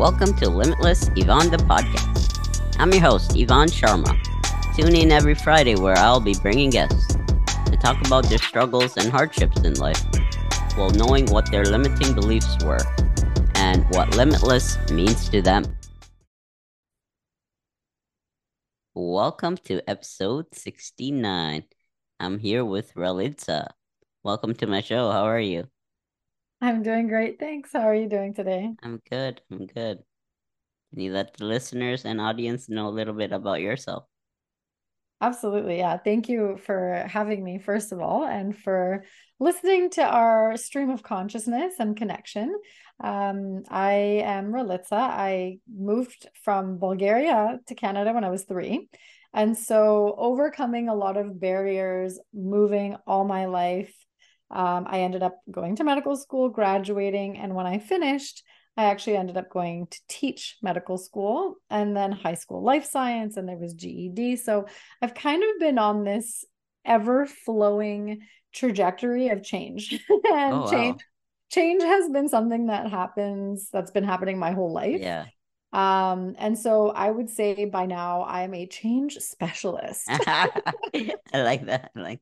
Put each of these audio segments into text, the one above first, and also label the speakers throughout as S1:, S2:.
S1: Welcome to Limitless Ivan the podcast. I'm your host, Ivan Sharma. Tune in every Friday where I'll be bringing guests to talk about their struggles and hardships in life while knowing what their limiting beliefs were and what limitless means to them. Welcome to episode 69. I'm here with Ralitza. Welcome to my show. How are you?
S2: I'm doing great. Thanks. How are you doing today?
S1: I'm good. I'm good. Can you let the listeners and audience know a little bit about yourself?
S2: Absolutely. Yeah. Thank you for having me, first of all, and for listening to our stream of consciousness and connection. Um, I am Ralitza. I moved from Bulgaria to Canada when I was three. And so, overcoming a lot of barriers, moving all my life, um, I ended up going to medical school, graduating, and when I finished, I actually ended up going to teach medical school and then high school life science, and there was GED. So I've kind of been on this ever flowing trajectory of change and oh, wow. change. Change has been something that happens that's been happening my whole life.
S1: Yeah.
S2: Um, and so I would say by now I am a change specialist.
S1: I like that. I like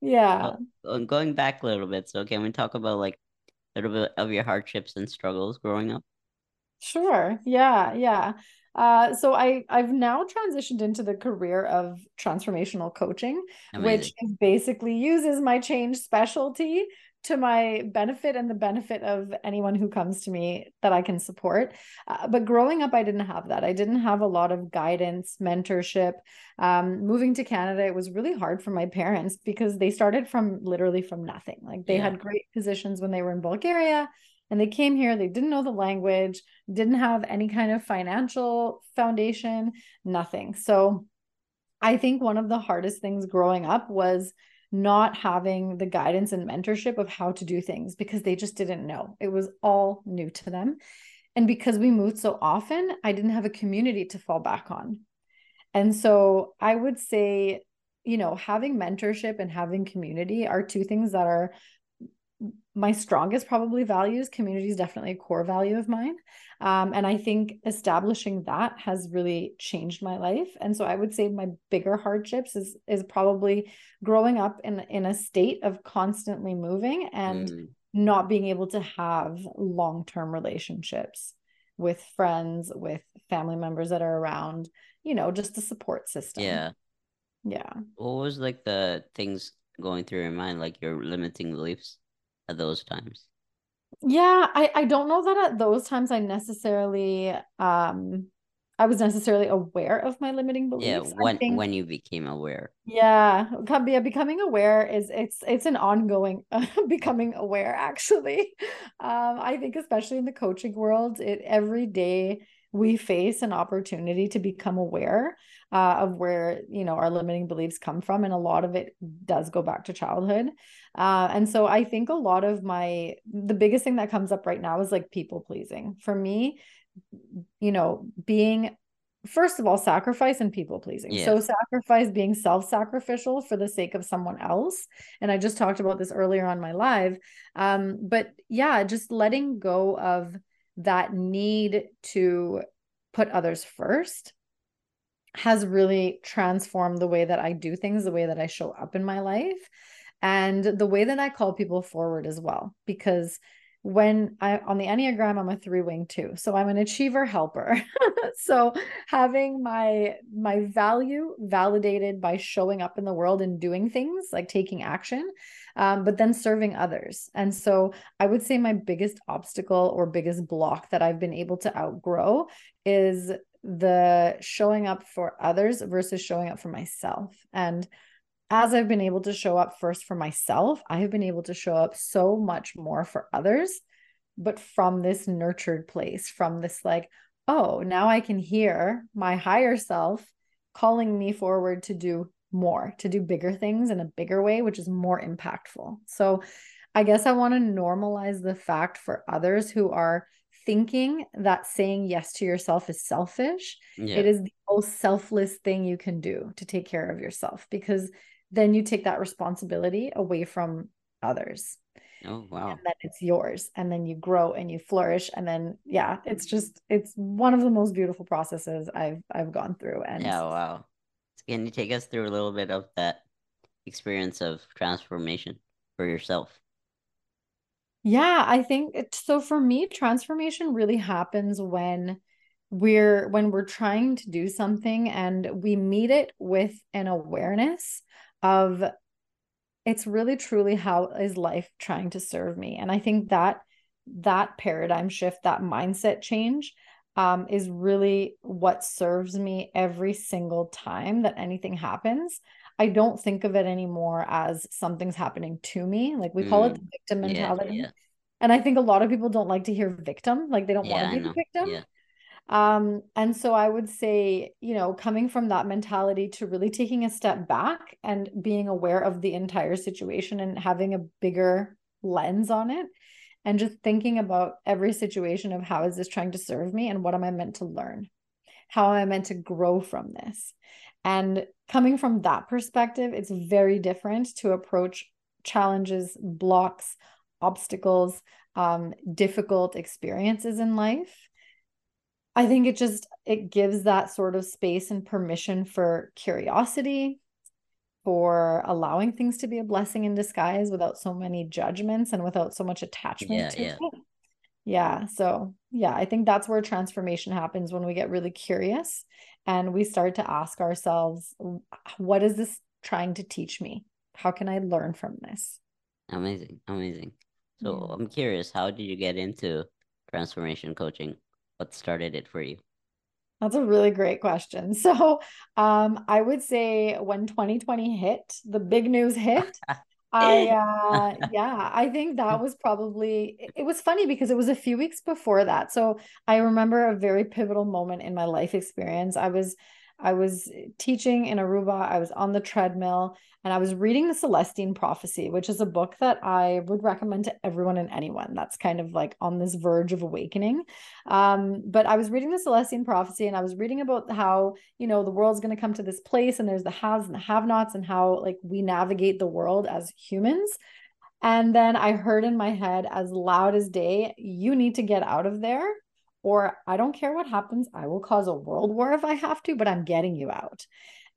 S2: yeah.
S1: Well, going back a little bit, so can we talk about like a little bit of your hardships and struggles growing up?
S2: Sure. Yeah. Yeah. Uh, so I I've now transitioned into the career of transformational coaching, Amazing. which basically uses my change specialty to my benefit and the benefit of anyone who comes to me that I can support. Uh, but growing up, I didn't have that. I didn't have a lot of guidance, mentorship. Um, moving to Canada, it was really hard for my parents because they started from literally from nothing. Like they yeah. had great positions when they were in Bulgaria and they came here they didn't know the language didn't have any kind of financial foundation nothing so i think one of the hardest things growing up was not having the guidance and mentorship of how to do things because they just didn't know. It was all new to them. And because we moved so often, I didn't have a community to fall back on. And so I would say, you know, having mentorship and having community are two things that are my strongest probably values community is definitely a core value of mine. Um, and i think establishing that has really changed my life. And so i would say my bigger hardships is is probably growing up in in a state of constantly moving and mm. not being able to have long-term relationships with friends with family members that are around you know just a support system.
S1: Yeah.
S2: Yeah.
S1: What was like the things going through your mind like your limiting beliefs at those times?
S2: Yeah, I I don't know that at those times I necessarily um I was necessarily aware of my limiting beliefs.
S1: Yeah, when think, when you became aware.
S2: Yeah, yeah, becoming aware is it's it's an ongoing uh, becoming aware actually. Um, I think especially in the coaching world, it every day we face an opportunity to become aware uh, of where you know our limiting beliefs come from and a lot of it does go back to childhood. Uh, and so i think a lot of my the biggest thing that comes up right now is like people pleasing. For me you know being first of all sacrifice and people pleasing. Yeah. so sacrifice being self-sacrificial for the sake of someone else. And i just talked about this earlier on my live. Um but yeah just letting go of that need to put others first has really transformed the way that I do things, the way that I show up in my life, and the way that I call people forward as well. Because when I on the Enneagram, I'm a three wing two. So I'm an achiever helper. so having my my value validated by showing up in the world and doing things like taking action, um, but then serving others. And so I would say my biggest obstacle or biggest block that I've been able to outgrow is the showing up for others versus showing up for myself. And as I've been able to show up first for myself, I have been able to show up so much more for others, but from this nurtured place, from this like, oh, now I can hear my higher self calling me forward to do more, to do bigger things in a bigger way, which is more impactful. So I guess I want to normalize the fact for others who are thinking that saying yes to yourself is selfish, yeah. it is the most selfless thing you can do to take care of yourself because then you take that responsibility away from others.
S1: Oh, wow.
S2: And then it's yours. And then you grow and you flourish. And then, yeah, it's just, it's one of the most beautiful processes I've, I've gone through. And
S1: yeah, wow. Can you take us through a little bit of that experience of transformation for yourself?
S2: Yeah, I think so. For me, transformation really happens when we're when we're trying to do something and we meet it with an awareness of it's really truly how is life trying to serve me? And i think that that paradigm shift that mindset change um, is really what serves me every single time that anything happens. I don't think of it anymore as something's happening to me. Like we call it the mm, victim mentality. yeah, yeah. and i think a lot of people don't like to hear victim. Like they don't yeah, want to be the victim um, and so I would say, you know, coming from that mentality to really taking a step back and being aware of the entire situation and having a bigger lens on it and just thinking about every situation of how is this trying to serve me and what am I meant to learn? How am I meant to grow from this? And coming from that perspective, it's very different to approach challenges, blocks, obstacles, um, difficult experiences in life I think it just it gives that sort of space and permission for curiosity, for allowing things to be a blessing in disguise without so many judgments and without so much attachment yeah, to yeah. it. Yeah. So, yeah, I think that's where transformation happens when we get really curious and we start to ask ourselves, what is this trying to teach me? How can I learn from this?
S1: Amazing. Amazing. So, yeah. I'm curious, how did you get into transformation coaching? What started it for you?
S2: That's a really great question. So, um, I would say when 2020 hit, the big news hit. I uh yeah, I think that was probably it was funny because it was a few weeks before that. So I remember a very pivotal moment in my life experience. I was I was teaching in Aruba. I was on the treadmill and I was reading the Celestine Prophecy, which is a book that I would recommend to everyone and anyone that's kind of like on this verge of awakening. Um, but I was reading the Celestine Prophecy and I was reading about how, you know, the world's going to come to this place and there's the haves and the have nots and how like we navigate the world as humans. And then I heard in my head, as loud as day, you need to get out of there or I don't care what happens. I will cause a world war if I have to, but I'm getting you out.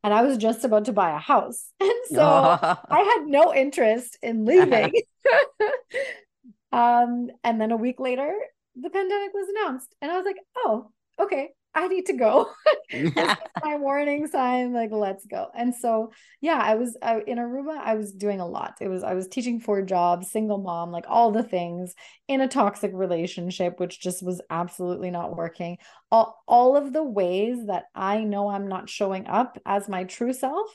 S2: And I was just about to buy a house. And so I had no interest in leaving. um, and then a week later, the pandemic was announced. And I was like, oh, okay, I need to go. my warning sign, like, let's go. And so, yeah, I was I, in Aruba, I was doing a lot. It was, I was teaching for jobs, single mom, like all the things in a toxic relationship, which just was absolutely not working. All, all of the ways that I know I'm not showing up as my true self,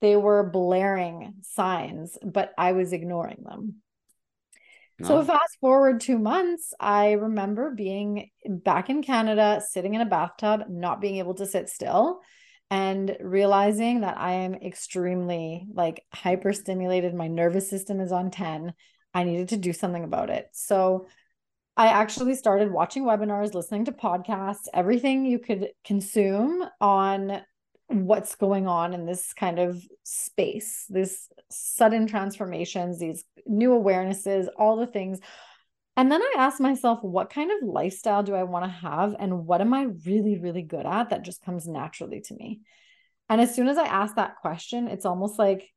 S2: they were blaring signs, but I was ignoring them. So fast forward two months, I remember being back in Canada, sitting in a bathtub, not being able to sit still and realizing that I am extremely like hyperstimulated. My nervous system is on 10. I needed to do something about it. So I actually started watching webinars, listening to podcasts, everything you could consume on what's going on in this kind of space, this sudden transformations, these new awarenesses, all the things. And then I asked myself, what kind of lifestyle do I want to have? And what am I really, really good at that just comes naturally to me? And as soon as I asked that question, it's almost like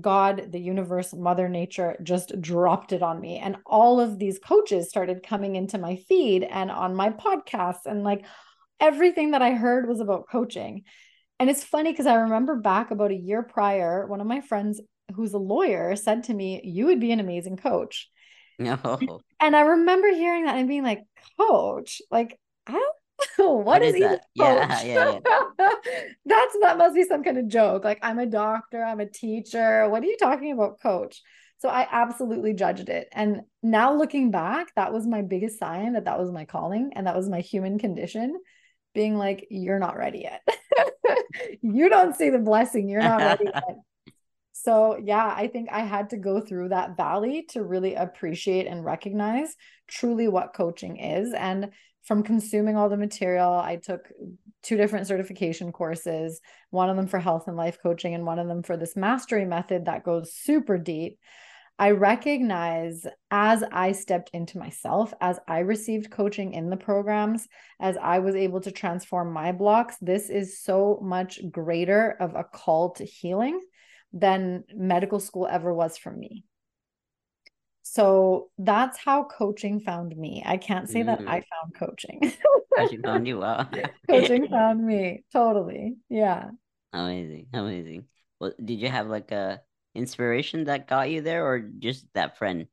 S2: God, the universe, Mother Nature just dropped it on me. And all of these coaches started coming into my feed and on my podcast. And like everything that I heard was about coaching. And it's funny because I remember back about a year prior, one of my friends who's a lawyer said to me, You would be an amazing coach. No. And I remember hearing that and being like, Coach, like, I don't know. what, what is, is that? Yeah, yeah, yeah. That's that must be some kind of joke. Like, I'm a doctor, I'm a teacher. What are you talking about, coach? So I absolutely judged it. And now looking back, that was my biggest sign that that was my calling and that was my human condition being like, You're not ready yet. you don't see the blessing. You're not ready yet. So, yeah, I think I had to go through that valley to really appreciate and recognize truly what coaching is. And from consuming all the material, I took two different certification courses, one of them for health and life coaching, and one of them for this mastery method that goes super deep. I recognize as I stepped into myself, as I received coaching in the programs, as I was able to transform my blocks, this is so much greater of a call to healing than medical school ever was for me. So that's how coaching found me. I can't say mm. that I mm. found coaching.
S1: coaching found you. Wow.
S2: coaching found me. Totally. Yeah.
S1: Amazing. Amazing. Well, did you have like a inspiration that got you there or just that friend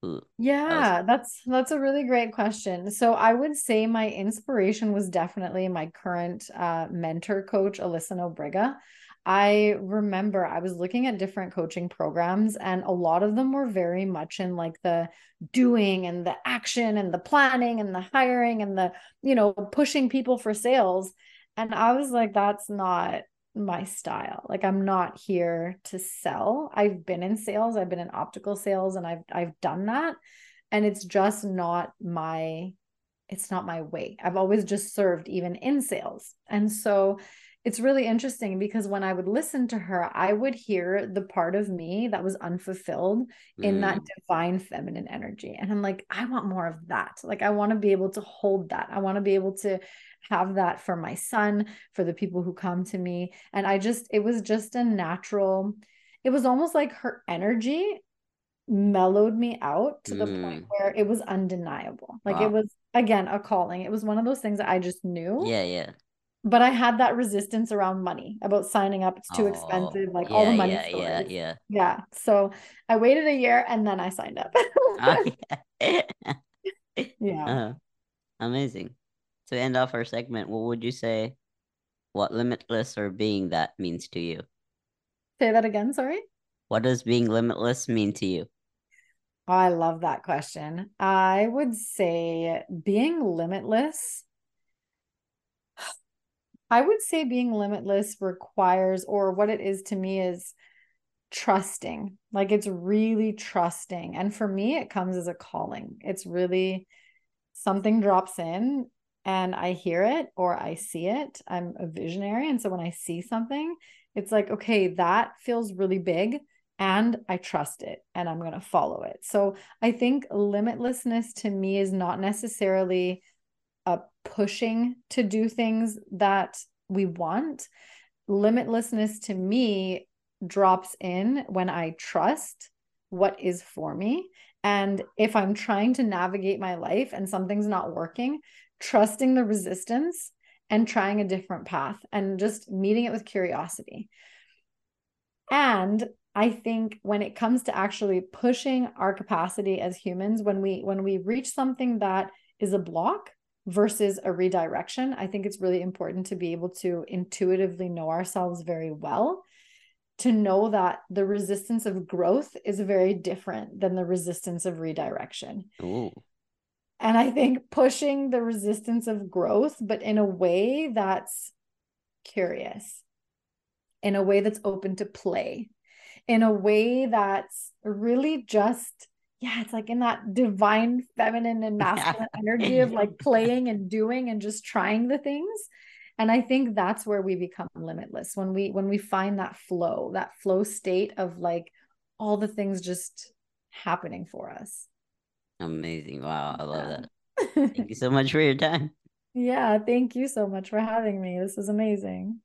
S1: who
S2: yeah was... that's that's a really great question. So i would say my inspiration was definitely my current uh, mentor coach alyssa nobriga i remember i was looking at different coaching programs and a lot of them were very much in like the doing and the action and the planning and the hiring and the you know pushing people for sales. And i was like that's not my style. Like I'm not here to sell. I've been in sales, I've been in optical sales and I've I've done that and it's just not my it's not my way. I've always just served even in sales. And so it's really interesting because when I would listen to her, I would hear the part of me that was unfulfilled mm. in that mm. divine feminine energy. And I'm like, I want more of that. Like, I want to be able to hold that. I want to be able to have that for my son, for the people who come to me. And I just, it was just a natural, it was almost like her energy mellowed me out to the point mm. where it was undeniable. Like wow. it was, again, a calling. It was one of those things that I just knew.
S1: Yeah, yeah
S2: but I had that resistance around money about signing up. It's too oh, expensive, like yeah, all the money.
S1: Yeah, stories. yeah, yeah.
S2: Yeah. So I waited a year and then I signed up. oh, yeah. yeah. Uh,
S1: amazing to end off our segment, what would you say what limitless or being that means to you?
S2: Say that again, sorry.
S1: What does being limitless mean to you?
S2: Oh, I love that question. I would say being limitless. I would say being limitless requires, or what it is to me is trusting. Like it's really trusting. And for me, it comes as a calling. It's really something drops in and I hear it or I see it. I'm a visionary. And so when I see something, it's like, okay, that feels really big and I trust it and I'm going to follow it. So I think limitlessness to me is not necessarily a pushing to do things that we want. Limitlessness to me drops in when I trust what is for me. And if I'm trying to navigate my life and something's not working, trusting the resistance and trying a different path and just meeting it with curiosity. And I think when it comes to actually pushing our capacity as humans, when we when we reach something that is a block versus a redirection, I think it's really important to be able to intuitively know ourselves very well to know that the resistance of growth is very different than the resistance of redirection.
S1: Ooh.
S2: And I think pushing the resistance of growth, but in a way that's curious, in a way that's open to play, in a way that's really just, yeah, it's like in that divine feminine and masculine energy of like playing and doing and just trying the things. And I think that's where we become limitless when we when we find that flow, that flow state of like all the things just happening for us.
S1: Amazing. Wow. I love that. Thank you so much for your time.
S2: Yeah. Thank you so much for having me. This is amazing.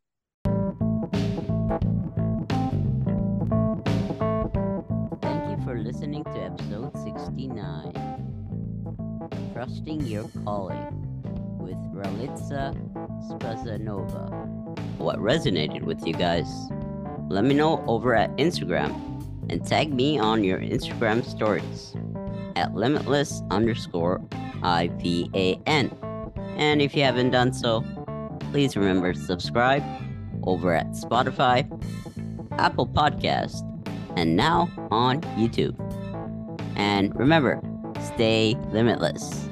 S1: Thank you for listening to episode 69 Trusting Your Calling with Ralitza Spazanova. What resonated with you guys? Let me know over at Instagram and tag me on your Instagram stories at limitless underscore IVAN. And if you haven't done so, please remember to subscribe over at Spotify, Apple Podcast, and now on YouTube. And remember, stay limitless.